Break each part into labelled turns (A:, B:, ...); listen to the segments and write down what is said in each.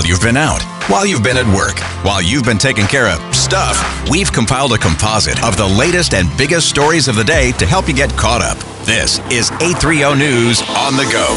A: While you've been out, while you've been at work, while you've been taking care of stuff, we've compiled a composite of the latest and biggest stories of the day to help you get caught up. This is 830 News on the go.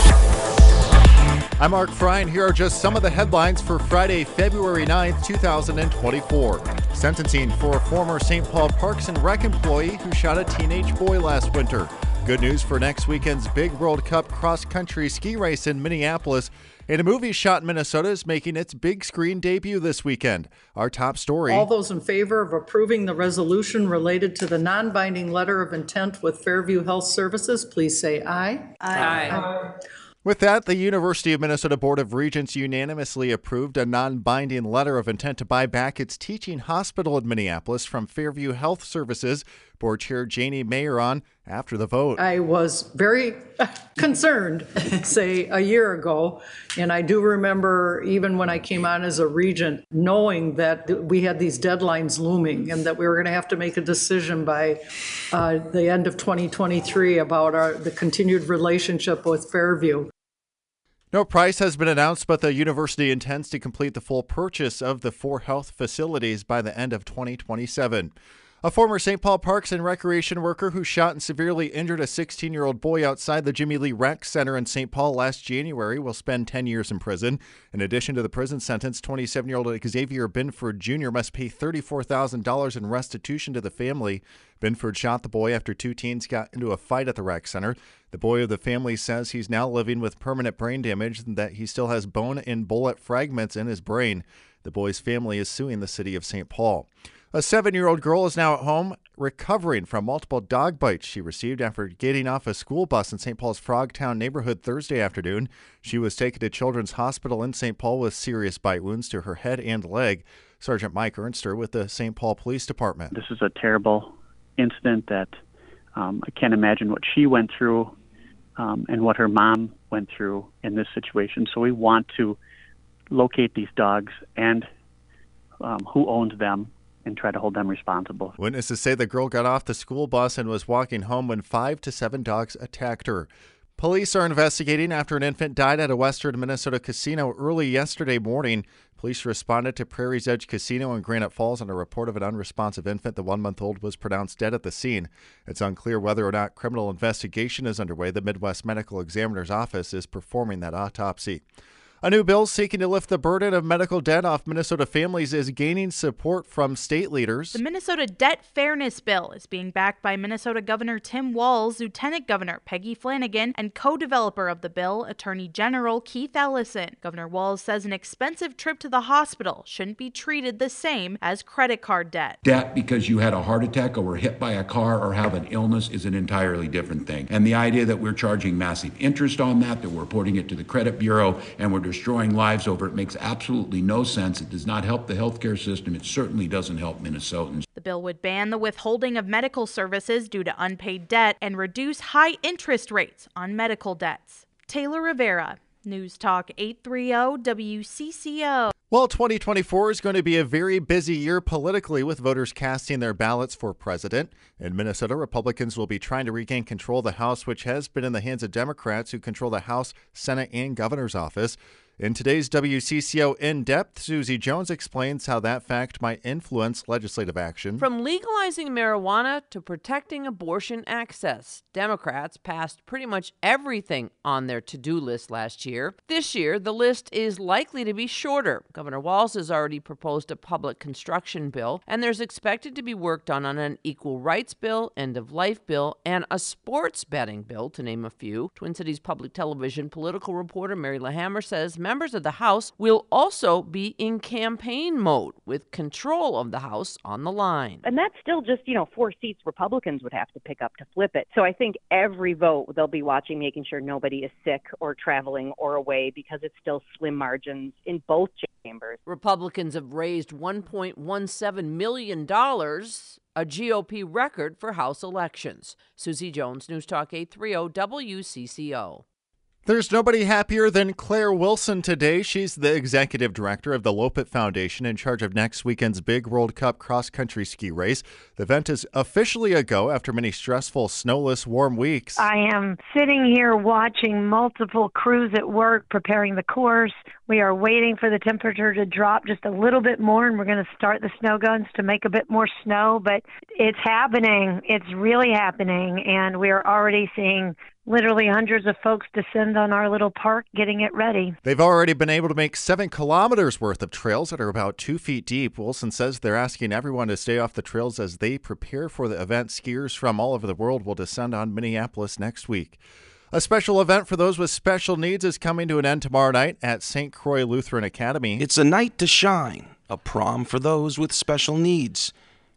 B: I'm Mark Freie, and here are just some of the headlines for Friday, February 9th, 2024. Sentencing for a former St. Paul Parks and Rec employee who shot a teenage boy last winter. Good news for next weekend's big World Cup cross country ski race in Minneapolis. And a movie shot in Minnesota is making its big screen debut this weekend. Our top story.
C: All those in favor of approving the resolution related to the non binding letter of intent with Fairview Health Services, please say aye.
D: Aye.
C: aye.
B: With that, the University of Minnesota Board of Regents unanimously approved a non binding letter of intent to buy back its teaching hospital in Minneapolis from Fairview Health Services. Board Chair Janie Mayeron after the vote.
C: I was very concerned, say, a year ago. And I do remember, even when I came on as a regent, knowing that we had these deadlines looming and that we were going to have to make a decision by uh, the end of 2023 about our, the continued relationship with Fairview.
B: No price has been announced, but the university intends to complete the full purchase of the four health facilities by the end of 2027. A former St. Paul Parks and Recreation worker who shot and severely injured a 16 year old boy outside the Jimmy Lee Rec Center in St. Paul last January will spend 10 years in prison. In addition to the prison sentence, 27 year old Xavier Binford Jr. must pay $34,000 in restitution to the family. Binford shot the boy after two teens got into a fight at the rec center. The boy of the family says he's now living with permanent brain damage and that he still has bone and bullet fragments in his brain. The boy's family is suing the city of St. Paul. A seven year old girl is now at home recovering from multiple dog bites she received after getting off a school bus in St. Paul's Frogtown neighborhood Thursday afternoon. She was taken to Children's Hospital in St. Paul with serious bite wounds to her head and leg. Sergeant Mike Ernster with the St. Paul Police Department.
E: This is a terrible incident that um, I can't imagine what she went through um, and what her mom went through in this situation. So we want to locate these dogs and um, who owns them and try to hold them responsible.
B: Witnesses say the girl got off the school bus and was walking home when five to seven dogs attacked her. Police are investigating after an infant died at a western Minnesota casino early yesterday morning. Police responded to Prairie's Edge Casino in Granite Falls on a report of an unresponsive infant. The one month old was pronounced dead at the scene. It's unclear whether or not criminal investigation is underway. The Midwest Medical Examiner's Office is performing that autopsy. A new bill seeking to lift the burden of medical debt off Minnesota families is gaining support from state leaders.
D: The Minnesota Debt Fairness Bill is being backed by Minnesota Governor Tim Walz, Lieutenant Governor Peggy Flanagan, and co developer of the bill, Attorney General Keith Ellison. Governor Walz says an expensive trip to the hospital shouldn't be treated the same as credit card debt.
F: Debt because you had a heart attack or were hit by a car or have an illness is an entirely different thing. And the idea that we're charging massive interest on that, that we're reporting it to the credit bureau, and we're destroying lives over it makes absolutely no sense. It does not help the healthcare system. It certainly doesn't help Minnesotans.
D: The bill would ban the withholding of medical services due to unpaid debt and reduce high interest rates on medical debts. Taylor Rivera, News Talk 830 WCCO.
B: Well, 2024 is going to be a very busy year politically with voters casting their ballots for president. In Minnesota, Republicans will be trying to regain control of the House, which has been in the hands of Democrats who control the House, Senate, and governor's office. In today's WCCO In Depth, Susie Jones explains how that fact might influence legislative action.
G: From legalizing marijuana to protecting abortion access, Democrats passed pretty much everything on their to do list last year. This year, the list is likely to be shorter. Governor Walz has already proposed a public construction bill, and there's expected to be worked on, on an equal rights bill, end of life bill, and a sports betting bill, to name a few. Twin Cities Public Television political reporter Mary LaHammer says members of the House will also be in campaign mode with control of the House on the line.
H: And that's still just, you know, four seats Republicans would have to pick up to flip it. So I think every vote they'll be watching, making sure nobody is sick or traveling or away because it's still slim margins in both chambers.
G: Republicans have raised $1.17 million a GOP record for House elections. Susie Jones, News Talk 830 WCCO.
B: There's nobody happier than Claire Wilson today. She's the executive director of the Loppet Foundation in charge of next weekend's big World Cup cross country ski race. The event is officially a go after many stressful, snowless, warm weeks.
I: I am sitting here watching multiple crews at work preparing the course. We are waiting for the temperature to drop just a little bit more, and we're going to start the snow guns to make a bit more snow. But it's happening. It's really happening. And we are already seeing literally hundreds of folks descend on our little park getting it ready.
B: They've already been able to make seven kilometers worth of trails that are about two feet deep. Wilson says they're asking everyone to stay off the trails as they prepare for the event. Skiers from all over the world will descend on Minneapolis next week. A special event for those with special needs is coming to an end tomorrow night at St. Croix Lutheran Academy.
J: It's a night to shine, a prom for those with special needs.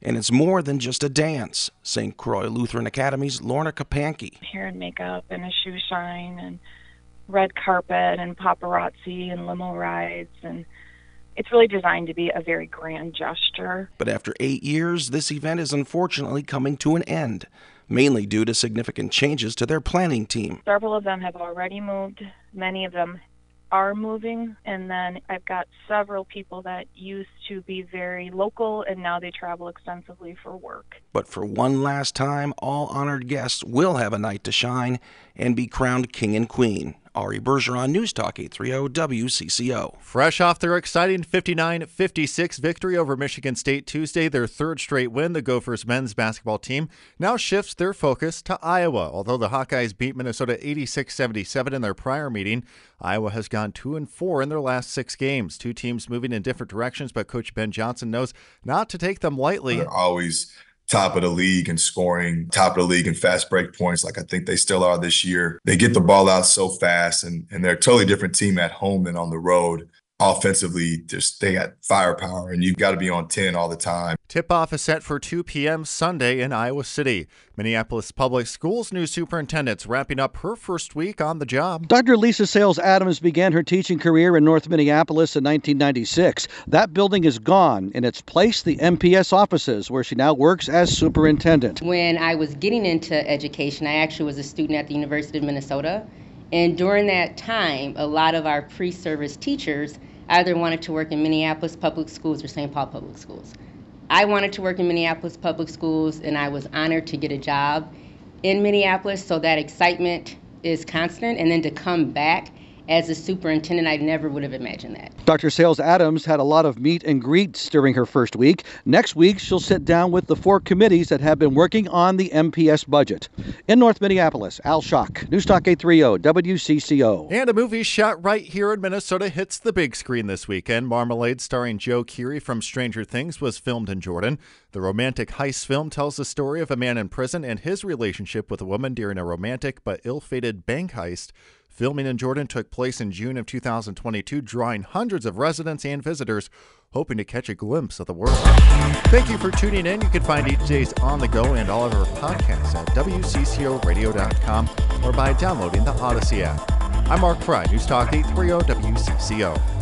J: And it's more than just a dance. St. Croix Lutheran Academy's Lorna Kapanke.
K: Hair and makeup and a shoe shine and red carpet and paparazzi and limo rides and it's really designed to be a very grand gesture.
J: But after eight years, this event is unfortunately coming to an end mainly due to significant changes to their planning team.
K: Several of them have already moved, many of them are moving and then I've got several people that used to be very local and now they travel extensively for work.
J: But for one last time, all honored guests will have a night to shine and be crowned king and queen. Ari Bergeron, News Talk 830 WCCO.
B: Fresh off their exciting 59 56 victory over Michigan State Tuesday, their third straight win, the Gophers men's basketball team now shifts their focus to Iowa. Although the Hawkeyes beat Minnesota 86 77 in their prior meeting, Iowa has gone 2 and 4 in their last six games. Two teams moving in different directions, but Coach Ben Johnson knows not to take them lightly.
L: They're always top of the league in scoring, top of the league in fast break points, like I think they still are this year. They get the ball out so fast, and, and they're a totally different team at home than on the road offensively just they got firepower and you've got to be on 10 all the time.
B: Tip off is set for 2 p.m. Sunday in Iowa City. Minneapolis Public Schools new superintendent's wrapping up her first week on the job.
M: Dr. Lisa Sayles-Adams began her teaching career in North Minneapolis in 1996. That building is gone. In its place, the MPS offices, where she now works as superintendent.
N: When I was getting into education, I actually was a student at the University of Minnesota. And during that time, a lot of our pre service teachers either wanted to work in Minneapolis Public Schools or St. Paul Public Schools. I wanted to work in Minneapolis Public Schools, and I was honored to get a job in Minneapolis, so that excitement is constant. And then to come back as a superintendent, I never would have imagined that.
M: Dr. Sayles-Adams had a lot of meet and greets during her first week. Next week, she'll sit down with the four committees that have been working on the MPS budget. In North Minneapolis, Al Shock, News Talk 830, WCCO.
B: And a movie shot right here in Minnesota hits the big screen this weekend. Marmalade, starring Joe Keery from Stranger Things, was filmed in Jordan. The romantic heist film tells the story of a man in prison and his relationship with a woman during a romantic but ill fated bank heist. Filming in Jordan took place in June of 2022, drawing hundreds of residents and visitors hoping to catch a glimpse of the world. Thank you for tuning in. You can find each day's On the Go and all of our podcasts at WCCORadio.com or by downloading the Audacy app. I'm Mark Freie, News Talk 830 WCCO.